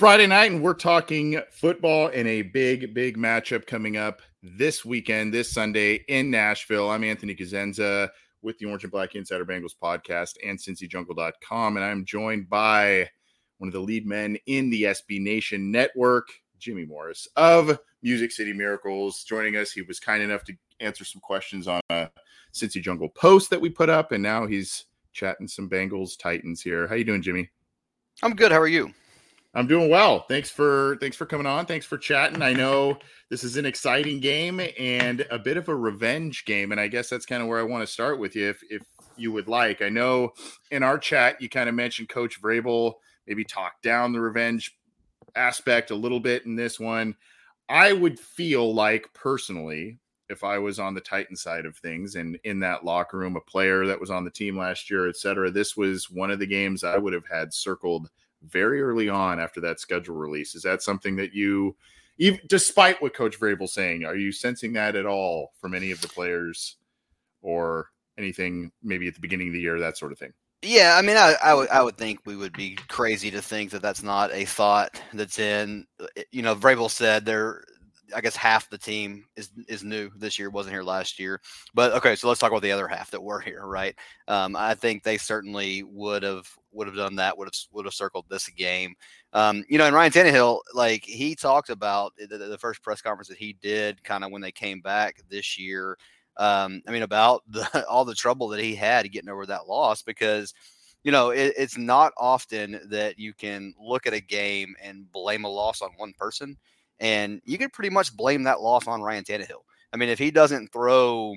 Friday night, and we're talking football in a big, big matchup coming up this weekend, this Sunday in Nashville. I'm Anthony Cosenza with the Orange and Black Insider Bengals podcast and CincyJungle.com, and I'm joined by one of the lead men in the SB Nation network, Jimmy Morris of Music City Miracles, joining us. He was kind enough to answer some questions on a Cincy Jungle post that we put up, and now he's chatting some Bengals Titans here. How you doing, Jimmy? I'm good. How are you? I'm doing well. Thanks for thanks for coming on. Thanks for chatting. I know this is an exciting game and a bit of a revenge game, and I guess that's kind of where I want to start with you, if if you would like. I know in our chat you kind of mentioned Coach Vrabel maybe talk down the revenge aspect a little bit in this one. I would feel like personally, if I was on the Titan side of things and in that locker room, a player that was on the team last year, et cetera, this was one of the games I would have had circled very early on after that schedule release. Is that something that you, even despite what Coach Vrabel's saying, are you sensing that at all from any of the players or anything maybe at the beginning of the year, that sort of thing? Yeah, I mean, I, I would I would think we would be crazy to think that that's not a thought that's in. You know, Vrabel said there I guess half the team is is new this year, wasn't here last year. But okay, so let's talk about the other half that were here, right? Um, I think they certainly would have would have done that, would have would have circled this game. Um, you know, and Ryan Tannehill, like he talked about the, the first press conference that he did, kind of when they came back this year. Um, I mean, about the, all the trouble that he had getting over that loss because you know, it, it's not often that you can look at a game and blame a loss on one person. And you can pretty much blame that loss on Ryan Tannehill. I mean, if he doesn't throw,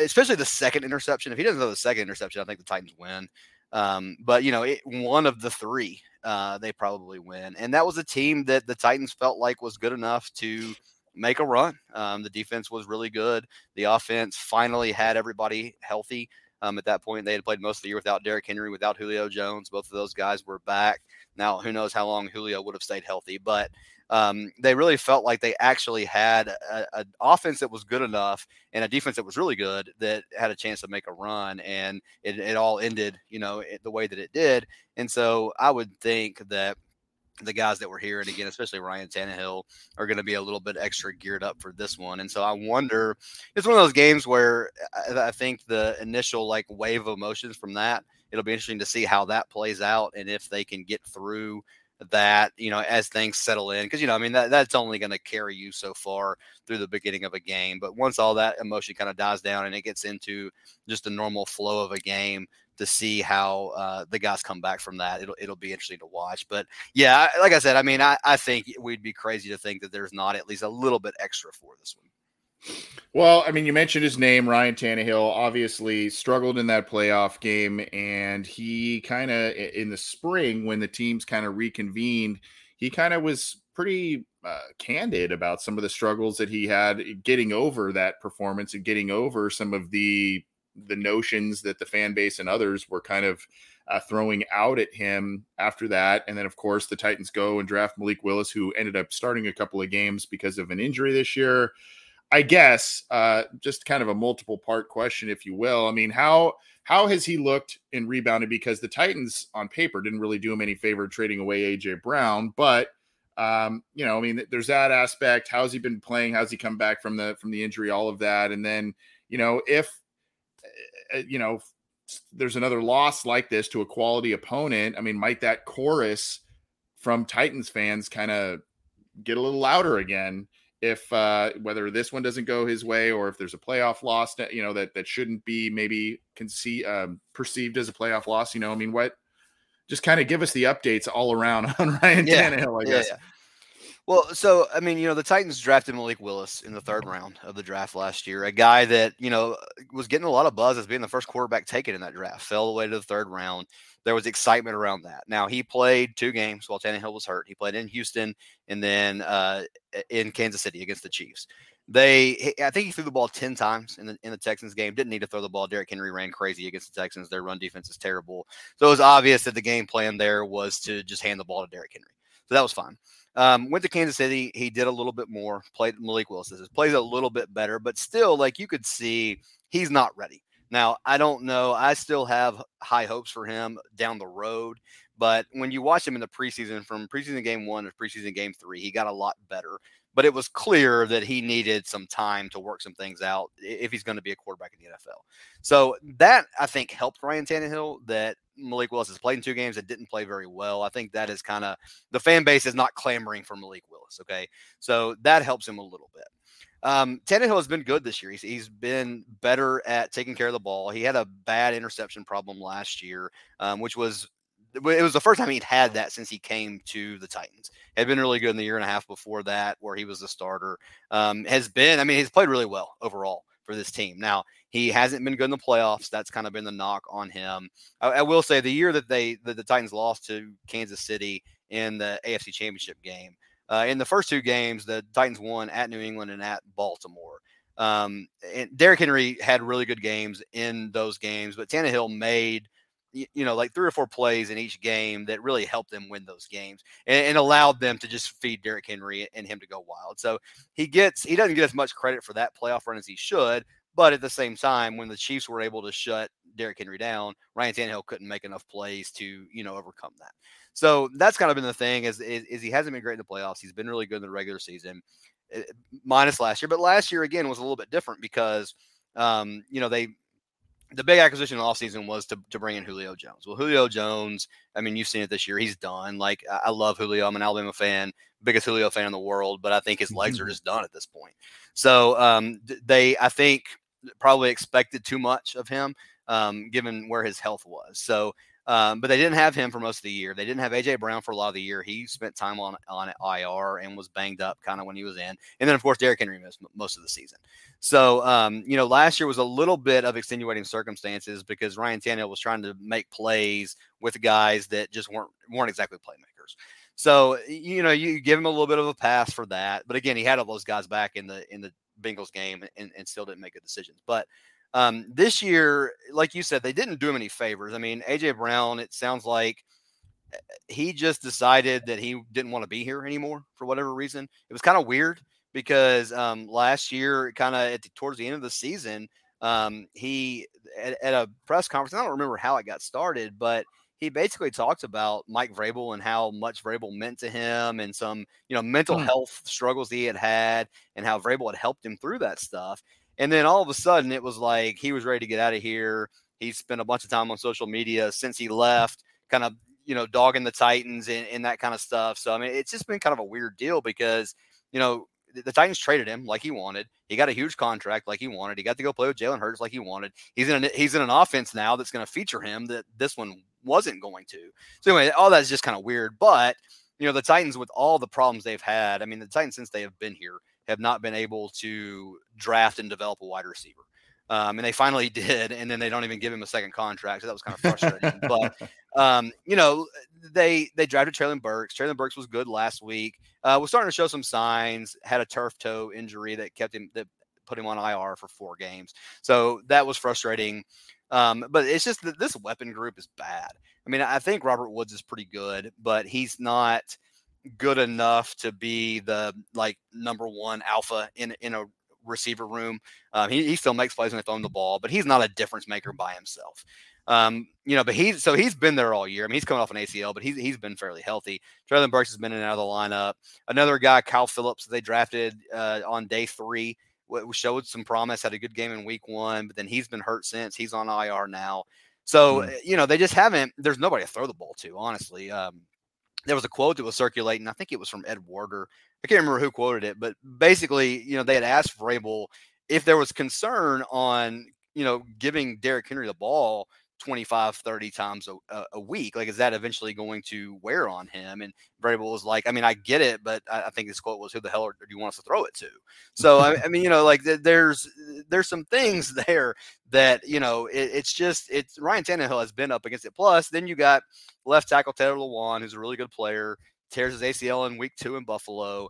especially the second interception, if he doesn't throw the second interception, I think the Titans win. Um, but you know, it, one of the three, uh, they probably win, and that was a team that the Titans felt like was good enough to make a run. Um, the defense was really good. The offense finally had everybody healthy. Um, at that point, they had played most of the year without Derrick Henry, without Julio Jones. Both of those guys were back. Now, who knows how long Julio would have stayed healthy, but um, they really felt like they actually had an offense that was good enough and a defense that was really good that had a chance to make a run, and it, it all ended, you know, the way that it did. And so I would think that the guys that were here, and again, especially Ryan Tannehill, are going to be a little bit extra geared up for this one. And so I wonder, it's one of those games where I, I think the initial like wave of emotions from that, it'll be interesting to see how that plays out and if they can get through that you know as things settle in because you know i mean that, that's only going to carry you so far through the beginning of a game but once all that emotion kind of dies down and it gets into just the normal flow of a game to see how uh, the guys come back from that it'll it'll be interesting to watch but yeah like i said i mean I, I think we'd be crazy to think that there's not at least a little bit extra for this one well, I mean, you mentioned his name, Ryan Tannehill. Obviously, struggled in that playoff game, and he kind of in the spring when the teams kind of reconvened, he kind of was pretty uh, candid about some of the struggles that he had getting over that performance and getting over some of the the notions that the fan base and others were kind of uh, throwing out at him after that. And then, of course, the Titans go and draft Malik Willis, who ended up starting a couple of games because of an injury this year. I guess uh, just kind of a multiple part question, if you will. I mean, how how has he looked in rebounding? Because the Titans on paper didn't really do him any favor trading away AJ Brown, but um, you know, I mean, there's that aspect. How's he been playing? How's he come back from the from the injury? All of that, and then you know, if uh, you know, there's another loss like this to a quality opponent. I mean, might that chorus from Titans fans kind of get a little louder again? If uh, whether this one doesn't go his way or if there's a playoff loss, you know that that shouldn't be maybe conceive, um, perceived as a playoff loss. You know, I mean, what? Just kind of give us the updates all around on Ryan yeah. Tannehill, I guess. Yeah. Well, so I mean, you know, the Titans drafted Malik Willis in the third round of the draft last year, a guy that you know was getting a lot of buzz as being the first quarterback taken in that draft. Fell away to the third round. There was excitement around that. Now he played two games while Tannehill was hurt. He played in Houston and then uh, in Kansas City against the Chiefs. They, I think he threw the ball ten times in the in the Texans game. Didn't need to throw the ball. Derrick Henry ran crazy against the Texans. Their run defense is terrible. So it was obvious that the game plan there was to just hand the ball to Derrick Henry. So that was fine. Um, went to Kansas City. He did a little bit more. Played Malik Willis. Plays a little bit better, but still, like you could see, he's not ready. Now, I don't know. I still have high hopes for him down the road. But when you watch him in the preseason, from preseason game one to preseason game three, he got a lot better. But it was clear that he needed some time to work some things out if he's going to be a quarterback in the NFL. So that I think helped Ryan Tannehill. That Malik Willis has played in two games that didn't play very well. I think that is kind of the fan base is not clamoring for Malik Willis. Okay, so that helps him a little bit. Um, Tannehill has been good this year. He's, he's been better at taking care of the ball. He had a bad interception problem last year, um, which was it was the first time he'd had that since he came to the Titans. Had been really good in the year and a half before that, where he was the starter. Um, has been, I mean, he's played really well overall for this team. Now he hasn't been good in the playoffs. That's kind of been the knock on him. I, I will say the year that they that the Titans lost to Kansas City in the AFC Championship game. Uh, in the first two games, the Titans won at New England and at Baltimore. Um, and Derrick Henry had really good games in those games, but Tannehill made you know, like three or four plays in each game that really helped them win those games and, and, allowed them to just feed Derrick Henry and him to go wild. So he gets he doesn't get as much credit for that playoff run as he should. But at the same time, when the Chiefs were able to shut Derrick Henry down, Ryan Tannehill couldn't make enough plays to you know overcome that. So that's kind of been the thing is, is, is he hasn't been great in the playoffs. He's been really good in the regular season, eh, minus last year. But last year again was a little bit different because um, you know they the big acquisition in the offseason was to, to bring in Julio Jones. Well, Julio Jones, I mean, you've seen it this year. He's done. Like, I love Julio. I'm an Alabama fan, biggest Julio fan in the world, but I think his legs are mm-hmm. just done at this point. So um, they, I think, probably expected too much of him um, given where his health was. So um, but they didn't have him for most of the year. They didn't have AJ Brown for a lot of the year. He spent time on on IR and was banged up kind of when he was in. And then of course Derrick Henry missed most of the season. So um, you know, last year was a little bit of extenuating circumstances because Ryan Tannehill was trying to make plays with guys that just weren't weren't exactly playmakers. So you know, you give him a little bit of a pass for that. But again, he had all those guys back in the in the Bengals game and, and still didn't make good decisions. But um, this year, like you said, they didn't do him any favors. I mean, AJ Brown, it sounds like eh, he just decided that he didn't want to be here anymore for whatever reason. It was kind of weird because um, last year, kind of towards the end of the season, um, he at, at, a press conference. I don't remember how it got started, but he basically talked about Mike Vrabel and how much Vrabel meant to him, and some you know mental hmm. health struggles he had had, and how Vrabel had helped him through that stuff. And then all of a sudden, it was like he was ready to get out of here. He spent a bunch of time on social media since he left, kind of, you know, dogging the Titans and, and that kind of stuff. So, I mean, it's just been kind of a weird deal because, you know, the Titans traded him like he wanted. He got a huge contract like he wanted. He got to go play with Jalen Hurts like he wanted. He's in an, he's in an offense now that's going to feature him that this one wasn't going to. So anyway, all that's just kind of weird. But you know, the Titans with all the problems they've had. I mean, the Titans since they have been here have not been able to draft and develop a wide receiver. Um, and they finally did, and then they don't even give him a second contract. So that was kind of frustrating. but um, you know, they they drafted Treylon Burks. Treylon Burks was good last week. Uh, was starting to show some signs. Had a turf toe injury that kept him that put him on IR for four games. So that was frustrating. Um, but it's just that this weapon group is bad. I mean, I think Robert Woods is pretty good, but he's not good enough to be the like number one alpha in in a receiver room. Um, he, he still makes plays when they throw him the ball, but he's not a difference maker by himself. Um, you know, but he's so he's been there all year. I mean, he's coming off an ACL, but he's he's been fairly healthy. Treylon Burks has been in and out of the lineup. Another guy, Kyle Phillips, they drafted uh, on day three, showed some promise, had a good game in week one, but then he's been hurt since. He's on IR now. So mm. you know, they just haven't. There's nobody to throw the ball to, honestly. Um, there was a quote that was circulating. I think it was from Ed Werder. I can't remember who quoted it, but basically, you know, they had asked Vrabel if there was concern on, you know, giving Derrick Henry the ball 25, 30 times a, a, week. Like, is that eventually going to wear on him? And Vrabel was like, I mean, I get it, but I, I think this quote was, "Who the hell do you want us to throw it to?" So, I, I, mean, you know, like there's there's some things there that you know it, it's just it's Ryan Tannehill has been up against it. Plus, then you got left tackle Taylor Lewan, who's a really good player, tears his ACL in week two in Buffalo.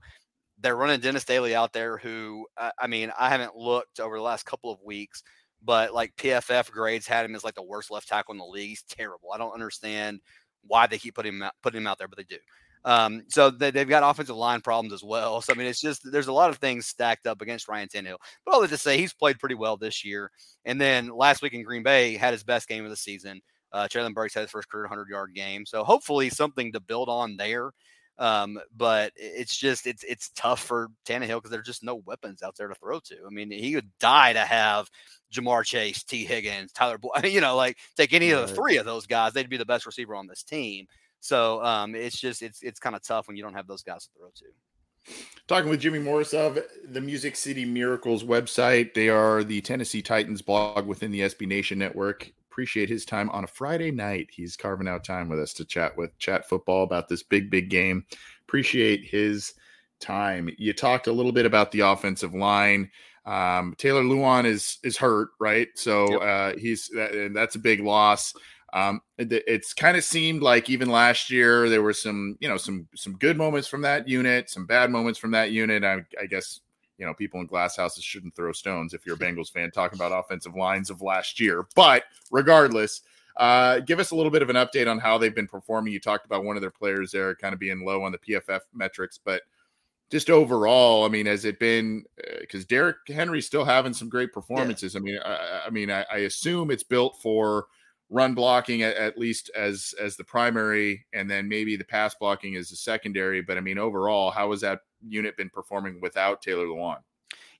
They're running Dennis Daly out there, who I mean, I haven't looked over the last couple of weeks but like PFF grades had him as like the worst left tackle in the league. He's terrible. I don't understand why they keep putting him out, putting him out there, but they do. Um, so they, have got offensive line problems as well. So I mean, it's just there's a lot of things stacked up against Ryan Tannehill. But all that to say, he's played pretty well this year. And then last week in Green Bay had his best game of the season. Uh, Treylon Burks had his first career 100 yard game. So hopefully something to build on there. Um, but it's just it's it's tough for Tannehill because there's just no weapons out there to throw to. I mean, he would die to have Ja'Marr Chase, Tee Higgins, Tyler Boyd. I mean, you know, like take any of the three of those guys, they'd be the best receiver on this team. So um, it's just it's it's kind of tough when you don't have those guys to throw to. Talking with Jimmy Morris of the Music City Miracles website. They are the Tennessee Titans blog within the SB Nation network appreciate his time on a Friday night. He's carving out time with us to chat with chat football about this big, big game. Appreciate his time. You talked a little bit about the offensive line. Um, Taylor Lewan is is hurt, right? So uh, he's and that's a big loss. Um, it, it's kind of seemed like even last year there were some, you know, some some good moments from that unit, some bad moments from that unit. I, I guess you know, people in glass houses shouldn't throw stones if you're a Bengals fan talking about offensive lines of last year. But regardless, uh, give us a little bit of an update on how they've been performing. You talked about one of their players there kind of being low on the PFF metrics, but just overall, I mean, has it been because uh, Derrick Henry's still having some great performances? Yeah. I mean, I, I mean, I, I, assume it's built for run blocking at, at, least as as the primary, and then maybe the pass blocking is the secondary. But I mean, overall, how has that unit been performing without Taylor Lewan?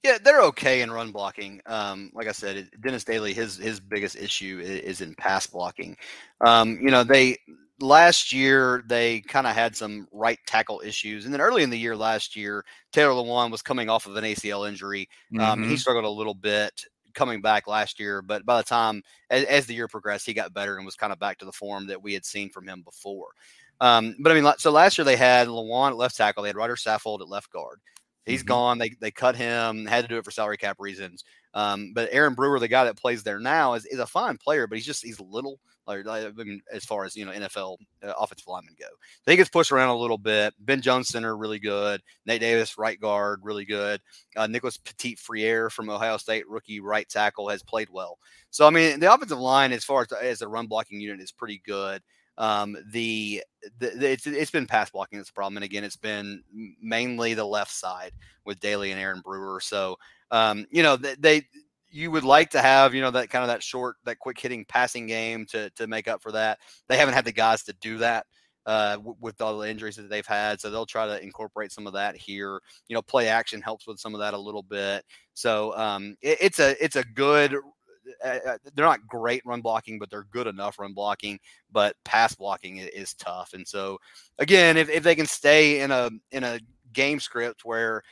Yeah, they're okay in run blocking. Um, like I said, Dennis Daly, his his biggest issue is, is in pass blocking. Um, you know, they last year they kind of had some right tackle issues, and then early in the year last year, Taylor Lewan was coming off of an ACL injury. Um, mm-hmm. He struggled a little bit coming back last year, but by the time as, as, the year progressed, he got better and was kind of back to the form that we had seen from him before. Um, but I mean, so last year they had Lewan at left tackle, they had Rodger Saffold at left guard. He's mm-hmm. gone. They they cut him. Had to do it for salary cap reasons. Um, but Aaron Brewer, the guy that plays there now, is, is a fine player, but he's just he's little. Like, I mean, as far as you know, NFL uh, offensive linemen go, he gets pushed around a little bit. Ben Jones center really good. Nate Davis right guard really good. Uh, Nicholas Petit Frere from Ohio State rookie right tackle has played well. So I mean, the offensive line as far as as a run blocking unit is pretty good. Um, the, the, the, it's it's been pass blocking that's a problem, and again, it's been mainly the left side with Daly and Aaron Brewer. So, um, you know, they, they you would like to have you know that kind of that short, that quick hitting passing game to to make up for that. They haven't had the guys to do that uh, w- with all the injuries that they've had. So they'll try to incorporate some of that here. You know, play action helps with some of that a little bit. So um, it, it's a it's a good uh, uh, they're not great run blocking, but they're good enough run blocking. But pass blocking is tough, and so again, if, if they can stay in a in a game script where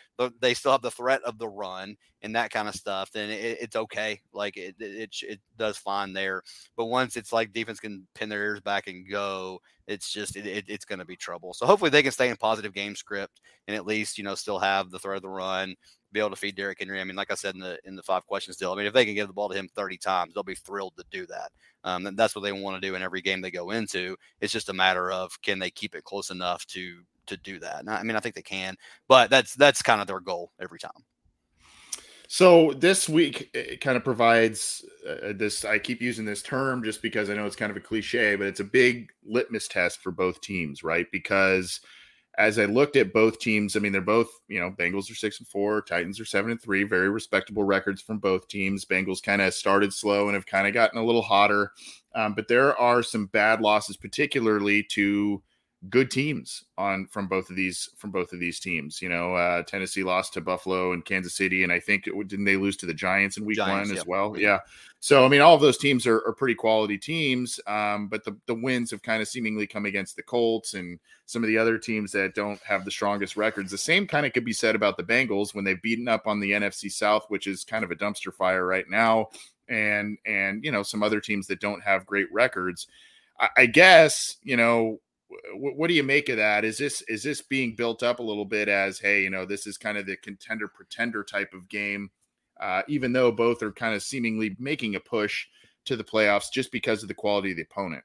they still have the threat of the run and that kind of stuff, then it, it's okay. Like it, it, it does fine there. But once it's like defense can pin their ears back and go, it's just it, it it's going to be trouble. So hopefully they can stay in positive game script and at least you know still have the threat of the run, be able to feed Derrick Henry. I mean, like I said in the in the five questions deal, I mean if they can give the ball to him 30 times, they'll be thrilled to do that. Um, that's what they want to do in every game they go into. It's just a matter of can they keep it close enough to to do that. And I mean, I think they can, but that's that's kind of their goal every time. So this week it kind of provides uh, this. I keep using this term just because I know it's kind of a cliche, but it's a big litmus test for both teams, right? Because as I looked at both teams, I mean, they're both, you know, Bengals are six and four, Titans are seven and three, very respectable records from both teams. Bengals kind of started slow and have kind of gotten a little hotter. Um, but there are some bad losses, particularly to good teams on from both of these from both of these teams. You know, uh, Tennessee lost to Buffalo and Kansas City, and I think it, didn't they lose to the Giants in Week Giants, One as well? Yeah. So I mean, all of those teams are, are pretty quality teams, um, but the the wins have kind of seemingly come against the Colts and some of the other teams that don't have the strongest records. The same kind of could be said about the Bengals when they've beaten up on the NFC South, which is kind of a dumpster fire right now, and and you know some other teams that don't have great records. I, I guess you know what do you make of that? Is this is this being built up a little bit as hey, you know, this is kind of the contender pretender type of game, uh, even though both are kind of seemingly making a push to the playoffs just because of the quality of the opponent.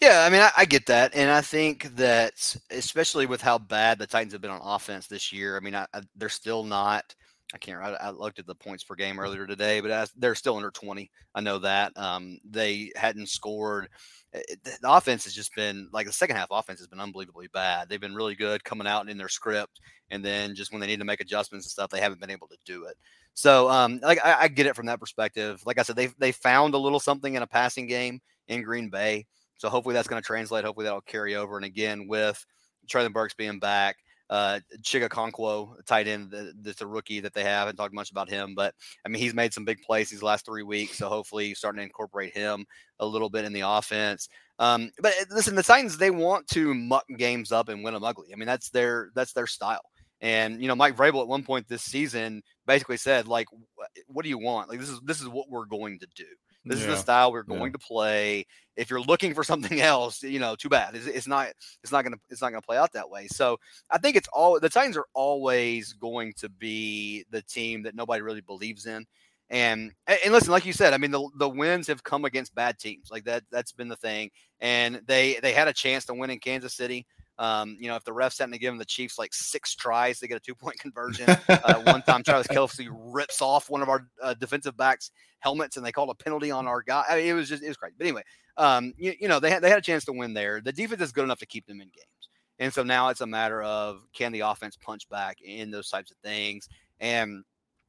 Yeah, I mean, I, I, get that, and I think that especially with how bad the Titans have been on offense this year, I mean, I, they're still not I can't. I, I, looked at the points per game earlier today, but as, they're still under 20. I know that um, they hadn't scored. It, eh, eh, the offense has just been like the second half offense has been unbelievably bad. They've been really good coming out in their script, and then just when they need to make adjustments and stuff, they haven't been able to do it. So, um, like I, I get it from that perspective. Like I said, they they found a little something in a passing game in Green Bay. So hopefully that's going to translate. Hopefully that'll carry over. And again, with Treylon Burks being back, uh, Chig Okonkwo, tight end, that's a rookie that they have. I haven't talked much about him, but I mean, he's made some big plays these last three weeks. So hopefully starting to incorporate him a little bit in the offense. Um, but uh, listen, the Titans, they want to muck games up and win them ugly. I mean, that's their, that's their style. And, you know, Mike Vrabel at one point this season basically said, like, what do you want? Like, this is, this is what we're going to do. This yeah. is the style we're going yeah. to play. If you're looking for something else, you know, too bad. It's, it's not. It's not gonna. It's not gonna play out that way. So I think it's all the Titans are always going to be the team that nobody really believes in. And and listen, like you said, I mean the the wins have come against bad teams. Like that that's been the thing. And they they had a chance to win in Kansas City. Um, you know, if the refs hadn't given the Chiefs like six tries to get a two point conversion, uh, one time Travis Kelce rips off one of our uh, defensive backs' helmets and they called a penalty on our guy. I mean, it was just, it was crazy. But anyway, um, you, you know, they had, they had a chance to win there. The defense is good enough to keep them in games. And so now it's a matter of can the offense punch back in those types of things. And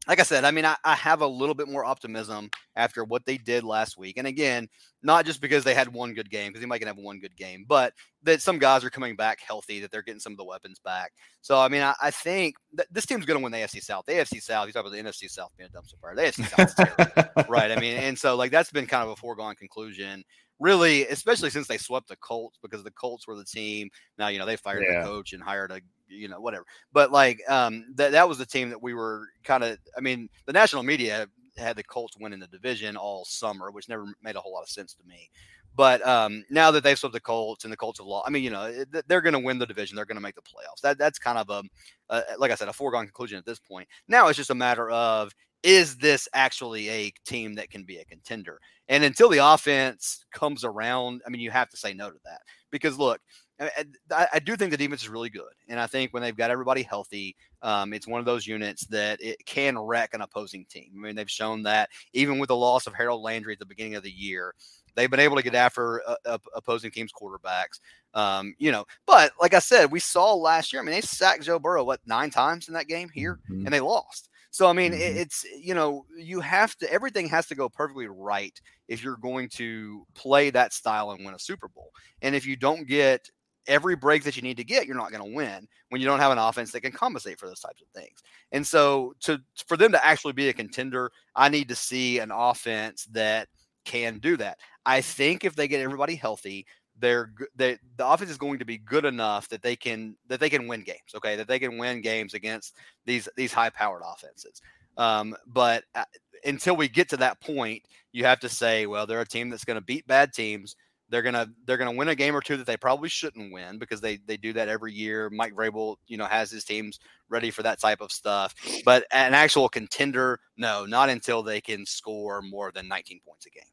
like I said, I mean, I, I, have a little bit more optimism after what they did last week. And again, not just because they had one good game, because they might have one good game, but that some guys are coming back healthy, that they're getting some of the weapons back. So, I mean, I, I think that this team's going to win the AFC South. The AFC South, you talk about the NFC South being a dumpster fire. The AFC South right? I mean, and so like that's been kind of a foregone conclusion really, especially since they swept the Colts because the Colts were the team. Now, you know, they fired yeah. the coach and hired a, you know, whatever. But like, um, that, that was the team that we were kind of, I mean, the national media had the Colts winning the division all summer, which never made a whole lot of sense to me. But um, now that they've swept the Colts and the Colts have lost, I mean, you know, they're going to win the division. They're going to make the playoffs. That that's kind of a, a, like I said, a foregone conclusion at this point. Now it's just a matter of is this actually a team that can be a contender? And until the offense comes around, I mean, you have to say no to that because look, I, I, do think the defense is really good, and I think when they've got everybody healthy, um, it's one of those units that it can wreck an opposing team. I mean, they've shown that even with the loss of Harold Landry at the beginning of the year, they've been able to get after uh, uh, opposing teams' quarterbacks. Um, you know, but like I said, we saw last year. I mean, they sacked Joe Burrow what nine times in that game here, mm-hmm. and they lost. So I mean, mm-hmm. it's you know, you have to everything has to go perfectly right if you're going to play that style and win a Super Bowl. And if you don't get every break that you need to get, you're not going to win when you don't have an offense that can compensate for those types of things. And so to for them to actually be a contender, I need to see an offense that can do that. I think if they get everybody healthy, they're they, the offense is going to be good enough that they can that they can win games. Okay, that they can win games against these these high powered offenses. Um, but uh, until we get to that point, you have to say, well, they're a team that's going to beat bad teams. They're gonna they're gonna win a game or two that they probably shouldn't win because they they do that every year. Mike Vrabel, you know, has his teams ready for that type of stuff. But an actual contender, no, not until they can score more than 19 points a game.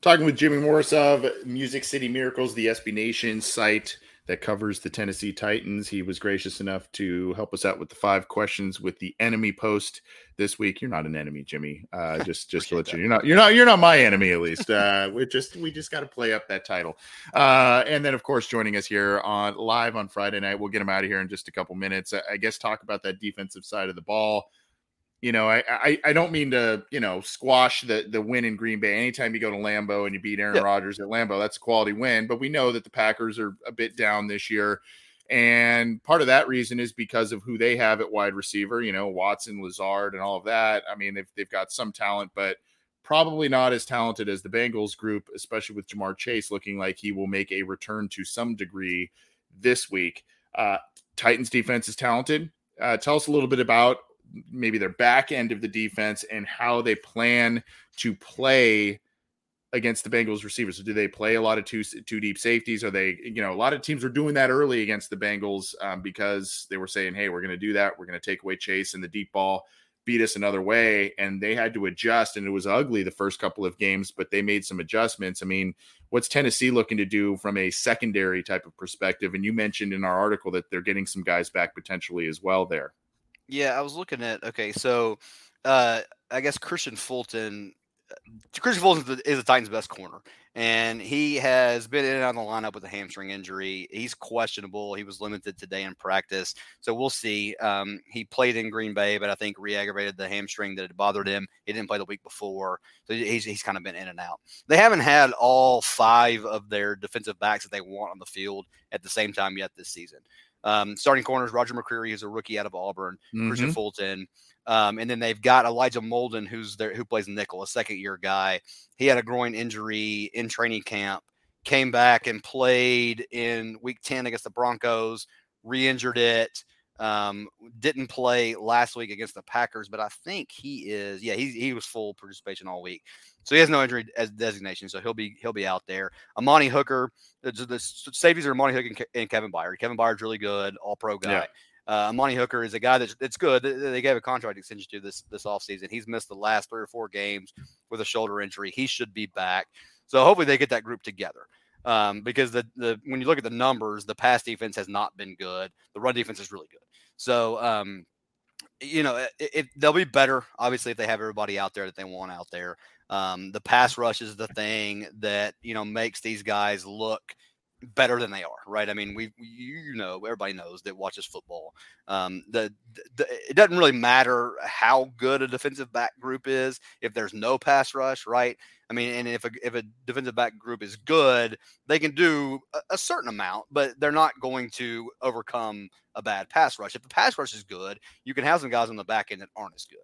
Talking with Jimmy Morris of Music City Miracles, the SB Nation site that covers the Tennessee Titans. He was gracious enough to help us out with the five questions with the enemy post this week. You're not an enemy, Jimmy. Uh, just just to let you, you're not you're not you're not my enemy at least. Uh, we just we just got to play up that title. Uh, and then of course joining us here on live on Friday night. We'll get him out of here in just a couple minutes. I guess talk about that defensive side of the ball you know, I, I, I don't mean to, you know, squash the the win in Green Bay. Anytime you go to Lambeau and you beat Aaron Rodgers at Lambeau, that's a quality win. But we know that the Packers are a bit down this year. And part of that reason is because of who they have at wide receiver, you know, Watson, Lazard, and all of that. I mean, they've, they've got some talent, but probably not as talented as the Bengals group, especially with Ja'Marr Chase looking like he will make a return to some degree this week. Uh, Titans defense is talented. Uh, tell us a little bit about maybe their back end of the defense and how they plan to play against the Bengals receivers. So do they play a lot of two two deep safeties? Are they, you know, a lot of teams were doing that early against the Bengals um, because they were saying, "Hey, we're going to do that. We're going to take away Chase and the deep ball, beat us another way," and they had to adjust. And it was ugly the first couple of games, but they made some adjustments. I mean, what's Tennessee looking to do from a secondary type of perspective? And you mentioned in our article that they're getting some guys back potentially as well there. Yeah, I was looking at okay, so uh I guess Kristian Fulton Kristian Fulton is the Titans' best corner, and he has been in and out of the lineup with a hamstring injury. He's questionable. He was limited today in practice, so we'll see. Um, he played in Green Bay, but I think re-aggravated the hamstring that had bothered him. He didn't play the week before, so he's he's kind of been in and out. They haven't had all five of their defensive backs that they want on the field at the same time yet this season. Um, starting corners, Roger McCreary, who's a rookie out of Auburn, mm-hmm. Kristian Fulton, um, and then they've got Elijah Molden, who's there, who plays nickel, a second year guy. He had a groin injury in training camp, came back and played in week 10 against the Broncos, re injured it. Um, didn't play last week against the Packers, but I think he is. Yeah, he he was full participation all week, so he has no injury as designation. So he'll be he'll be out there. Amani Hooker, the, the safeties are Amani Hooker and Kevin Byard. Kevin Byard's really good, all pro guy. Yeah. Uh, Amani Hooker is a guy that's, that's good. They gave a contract extension to this this offseason. He's missed the last three or four games with a shoulder injury. He should be back. So hopefully they get that group together. Um, because the, the when you look at the numbers, the pass defense has not been good. The run defense is really good. So um, you know, it, it, they'll be better obviously if they have everybody out there that they want out there. Um, the pass rush is the thing that you know makes these guys look better than they are, right? I mean, we, you know, everybody knows that watches football. Um, the, the, it doesn't really matter how good a defensive back group is if there's no pass rush, right? I mean, and if a if a defensive back group is good, they can do a, a certain amount, but they're not going to overcome a bad pass rush. If the pass rush is good, you can have some guys on the back end that aren't as good.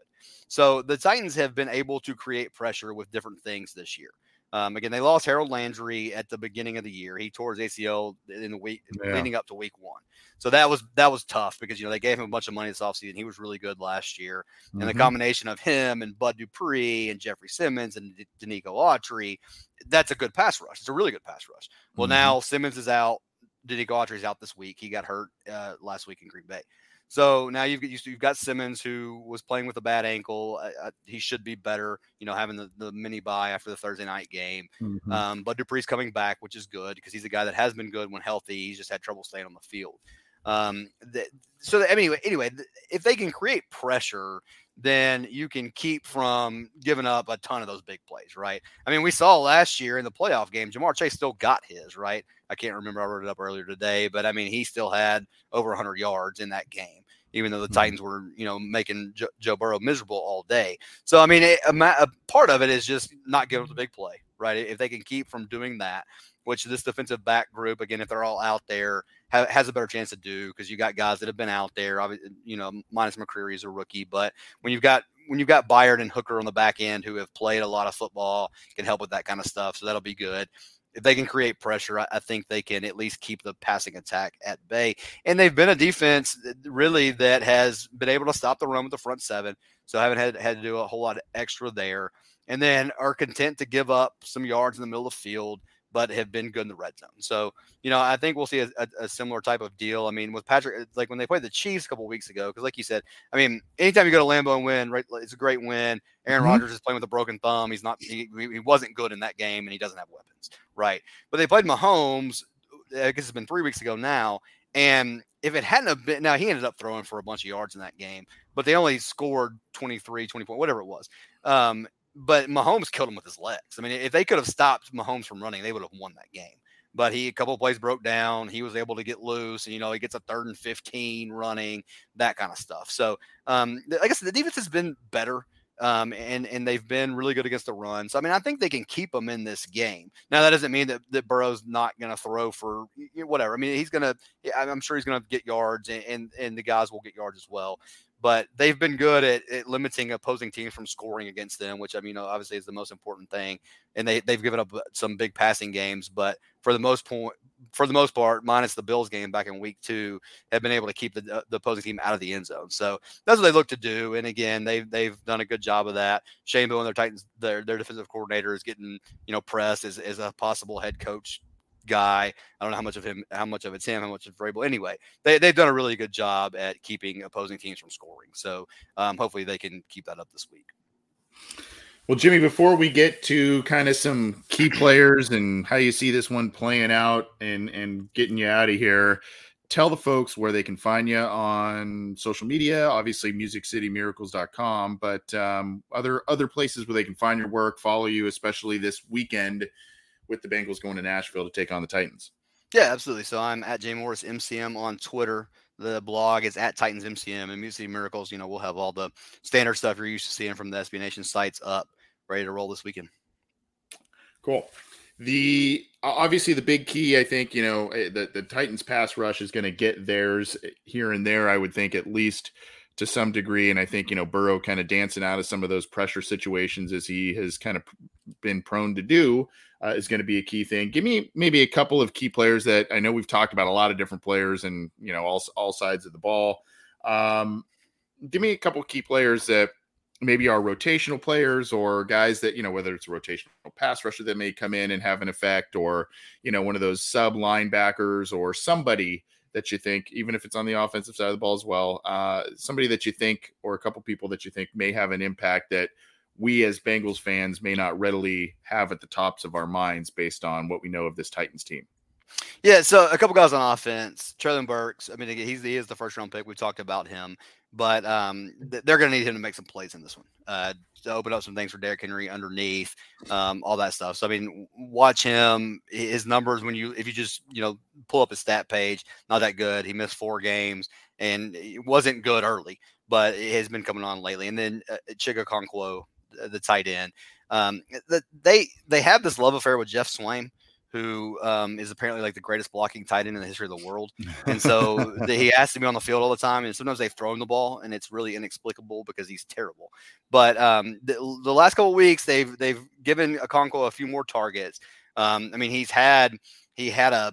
So the Titans have been able to create pressure with different things this year. Um, again, they lost Harold Landry at the beginning of the year. He tore his ACL in the week yeah. leading up to week one. So that was that was tough because you know they gave him a bunch of money this offseason. He was really good last year. Mm-hmm. And the mm-hmm. combination of him and Bud Dupree and Jeffrey Simmons and Denico Autry, that's a good pass rush. It's a really good pass rush. Well, mm-hmm. now Simmons is out. Autry is out this week. He got hurt uh, last week in Green Bay. So now you've got you've got Simmons who was playing with a bad ankle. Uh, he should be better, you know, having the, the mini bye after the Thursday night game. Mm-hmm. Um, but Dupree's coming back, which is good because he's a guy that has been good when healthy. He's just had trouble staying on the field. Um, the, so anyway, anyway, if they can create pressure, then you can keep from giving up a ton of those big plays, right? I mean, we saw last year in the playoff game, Ja'Marr Chase still got his, right? I can't remember. I wrote it up earlier today, but I mean, he still had over 100 yards in that game even though the mm-hmm. Titans were, you know, making jo- Joe Burrow miserable all day. So, I mean, it, a, a, part of it is just not giving up the big play, right? If they can keep from doing that, which this defensive back group, again, if they're all out there, ha- has a better chance to do because you got guys that have been out there. You know, minus McCreary is a rookie, but when you've got when you've got Byard and Hooker on the back end who have played a lot of football, can help with that kind of stuff. So that'll be good if they can create pressure, I, I, think they can at least keep the passing attack at bay. And they've been a defense really that has been able to stop the run with the front seven. So I haven't had, had to do a whole lot of extra there. And then are content to give up some yards in the middle of the field but have been good in the red zone. So, you know, I think we'll see a, a, a similar type of deal. I mean, with Patrick, like when they played the Chiefs a couple weeks ago, because like you said, I mean, anytime you go to Lambeau and win, right, it's a great win. Aaron mm-hmm. Rodgers is playing with a broken thumb. He's not, he, he wasn't good in that game, and he doesn't have weapons, right? But they played Mahomes. I guess it's been three weeks ago now, and if it hadn't have been now he ended up throwing for a bunch of yards in that game but they only scored 23 24 whatever it was um, but Mahomes killed him with his legs. I mean, if they could have stopped Mahomes from running, they would have won that game. But he a couple plays broke down. He was able to get loose, and you know he gets a third and fifteen running, that kind of stuff. So um, I guess the defense has been better. Um, and and they've been really good against the run. So I mean, I think they can keep them in this game. Now that doesn't mean that, that Burrow's not going to throw for whatever. I mean, he's going to. I'm sure he's going to get yards, and, and, and the guys will get yards as well but they've been good at, at, limiting opposing teams from scoring against them, which I mean, obviously is the most important thing. And they they've given up uh, some big passing games, but for the most point, for the most part, minus the Bills game back in Week Two, have been able to keep the, the opposing team out of the end zone. So that's what they look to do. And again, they've they've done a good job of that. Shane Bowen, their Titans, their their defensive coordinator, is getting you know pressed as, as a possible head coach guy. I don't know how much of him, how much of it's him, how much of Vrabel. Anyway, they, they've done a really good job at keeping opposing teams from scoring. So um, hopefully they can keep that up this week. Well, Jimmy, before we get to kind of some key players and how you see this one playing out and and getting you out of here, tell the folks where they can find you on social media. Obviously, MusicCityMiracles.com, but um, other other places where they can find your work, follow you, especially this weekend with the Bengals going to Nashville to take on the Titans. Yeah, absolutely. So I'm at Jay Morris MCM on Twitter. The blog is at Titans MCM and Music City Miracles. You know, we'll have all the standard stuff you're used to seeing from the SB Nation sites up, ready to roll this weekend. Cool. The obviously the big key, I think, you know, eh, the the Titans pass rush is going to get theirs here and there. I would think at least to some degree, and I think you know Burrow kind of dancing out of some of those pressure situations as he has kind of been prone to do uh, is going to be a key thing. Give me maybe a couple of key players that I know we've talked about a lot of different players and you know all all sides of the ball. Um, give me a couple key players that maybe are rotational players or guys that you know whether it's a rotational pass rusher that may come in and have an effect or you know one of those sub linebackers or somebody that you think even if it's on the offensive side of the ball as well uh, somebody that you think or a couple people that you think may have an impact that we as Bengals fans may not readily have at the tops of our minds based on what we know of this Titans team. Yeah, so a couple guys on offense. Treylon Burks. I mean, he's he is the first round pick. We talked about him but um, they're going to need him to make some plays in this one uh, to open up some things for Derrick Henry underneath, um, all that stuff. So I mean, watch him. His numbers when you if you just you know pull up his stat page, not that good. He missed four games and it wasn't good early, but it has been coming on lately. And then uh, Chig Okonkwo, the tight end, um, the, they they have this love affair with Geoff Swaim who um, is apparently like the greatest blocking tight end in the history of the world. And so the, he has to be on the field all the time. And sometimes they throw him the ball, and it's really inexplicable because he's terrible. But um, the, the, last couple weeks, they've they've given Okonkwo a few more targets. Um, I mean, he's had he had a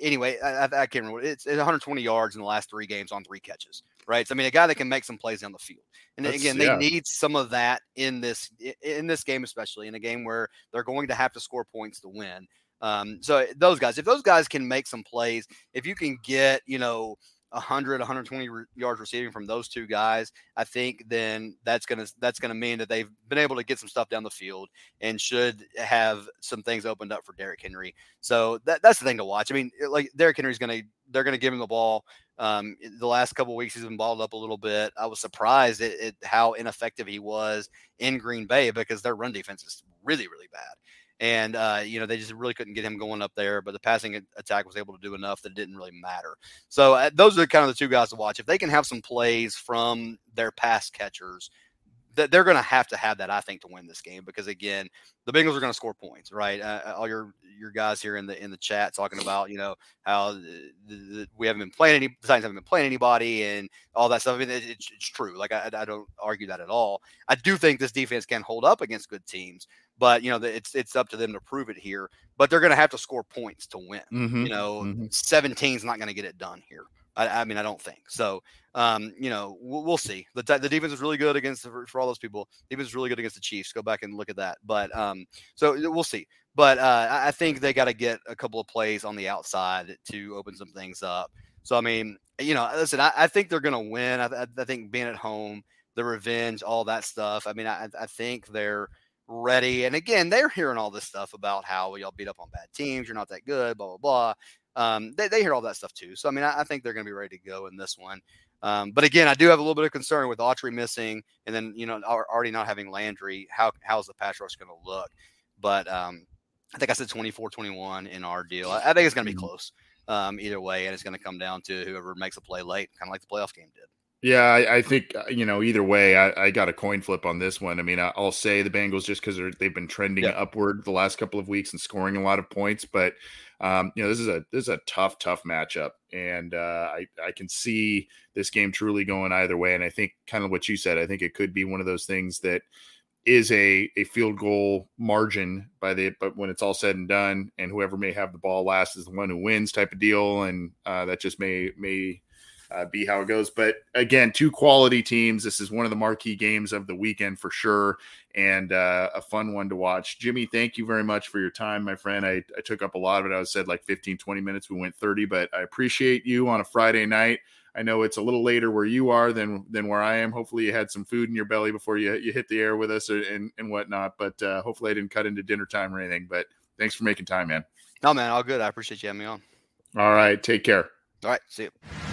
anyway. I, I can't remember. It's, it's 120 yards in the last three games on three catches right? So I mean, a guy that can make some plays down the field. And That's, again, they yeah. need some of that in this in this game, especially in a game where they're going to have to score points to win. Um, so those guys, if those guys can make some plays, if you can get, you know, 100 120 yards receiving from those two guys i think then that's going to that's going to mean that they've been able to get some stuff down the field and should have some things opened up for Derrick Henry. So that, that's the thing to watch. I mean like Derrick Henry's going to they're going to give him the ball. Um, the last couple weeks he's been balled up a little bit. I was surprised at, at, how ineffective he was in Green Bay because their run defense is really really bad, and uh, you know they just really couldn't get him going up there. But the passing attack was able to do enough that it didn't really matter. So uh, those are kind of the two guys to watch. If they can have some plays from their pass catchers that they're going to have to have that, I think, to win this game because again, the Bengals are going to score points, right? Uh, uh, all your your guys here in the in the chat talking about you know how the, the, we haven't been playing any the Titans haven't been playing anybody and all that stuff. I mean, it, it's, it's true. Like I, I don't argue that at all. I do think this defense can hold up against good teams, but you know it's it's up to them to prove it here. But they're going to have to score points to win. Mm-hmm. You know, mm-hmm. 17 is not going to get it done here. I, I, mean, I don't think so. Um, you know, we'll, we'll, see. The, the defense is really good against for, all those people. Defense is really good against the Chiefs. Go back and look at that. But um, so we'll see. But uh, I think they got to get a couple of plays on the outside to open some things up. So I mean, you know, listen, I, I think they're going to win. I, I, think being at home, the revenge, all that stuff. I mean, I, I think they're ready. And again, they're hearing all this stuff about how y'all beat up on bad teams. You're not that good. Blah blah blah um, they, they hear all that stuff too. So I mean, I, I think they're going to be ready to go in this one. Um, but again, I do have a little bit of concern with Autry missing, and then you know already not having Landry. How how's the pass rush going to look? But um, I think I said 24-21 in our deal. I, I think it's going to be mm-hmm. close um, either way, and it's going to come down to whoever makes a play late, kind of like the playoff game did. Yeah, I, I, think uh, you know either way, I, I, got a coin flip on this one. I mean, I'll say the Bengals just because they've been trending yeah. upward the last couple of weeks and scoring a lot of points, but um, you know this is a this is a tough, tough matchup, and uh, I I can see this game truly going either way. And I think kind of what you said, I think it could be one of those things that is a a field goal margin by the but when it's all said and done, and whoever may have the ball last is the one who wins type of deal, and uh, that just may may uh, be how it goes. But again, two quality teams. This is one of the marquee games of the weekend for sure, and uh, a fun one to watch. Jimmy, thank you very much for your time, my friend. I, I took up a lot of it. I said like 15, 20 minutes. We went 30, but I appreciate you on a Friday night. I know it's a little later where you are than than where I am. Hopefully, you had some food in your belly before you you hit the air with us and and whatnot. But uh, hopefully, I didn't cut into dinner time or anything. But thanks for making time, man. No, man, all good. I appreciate you having me on. All right, take care. All right. See you.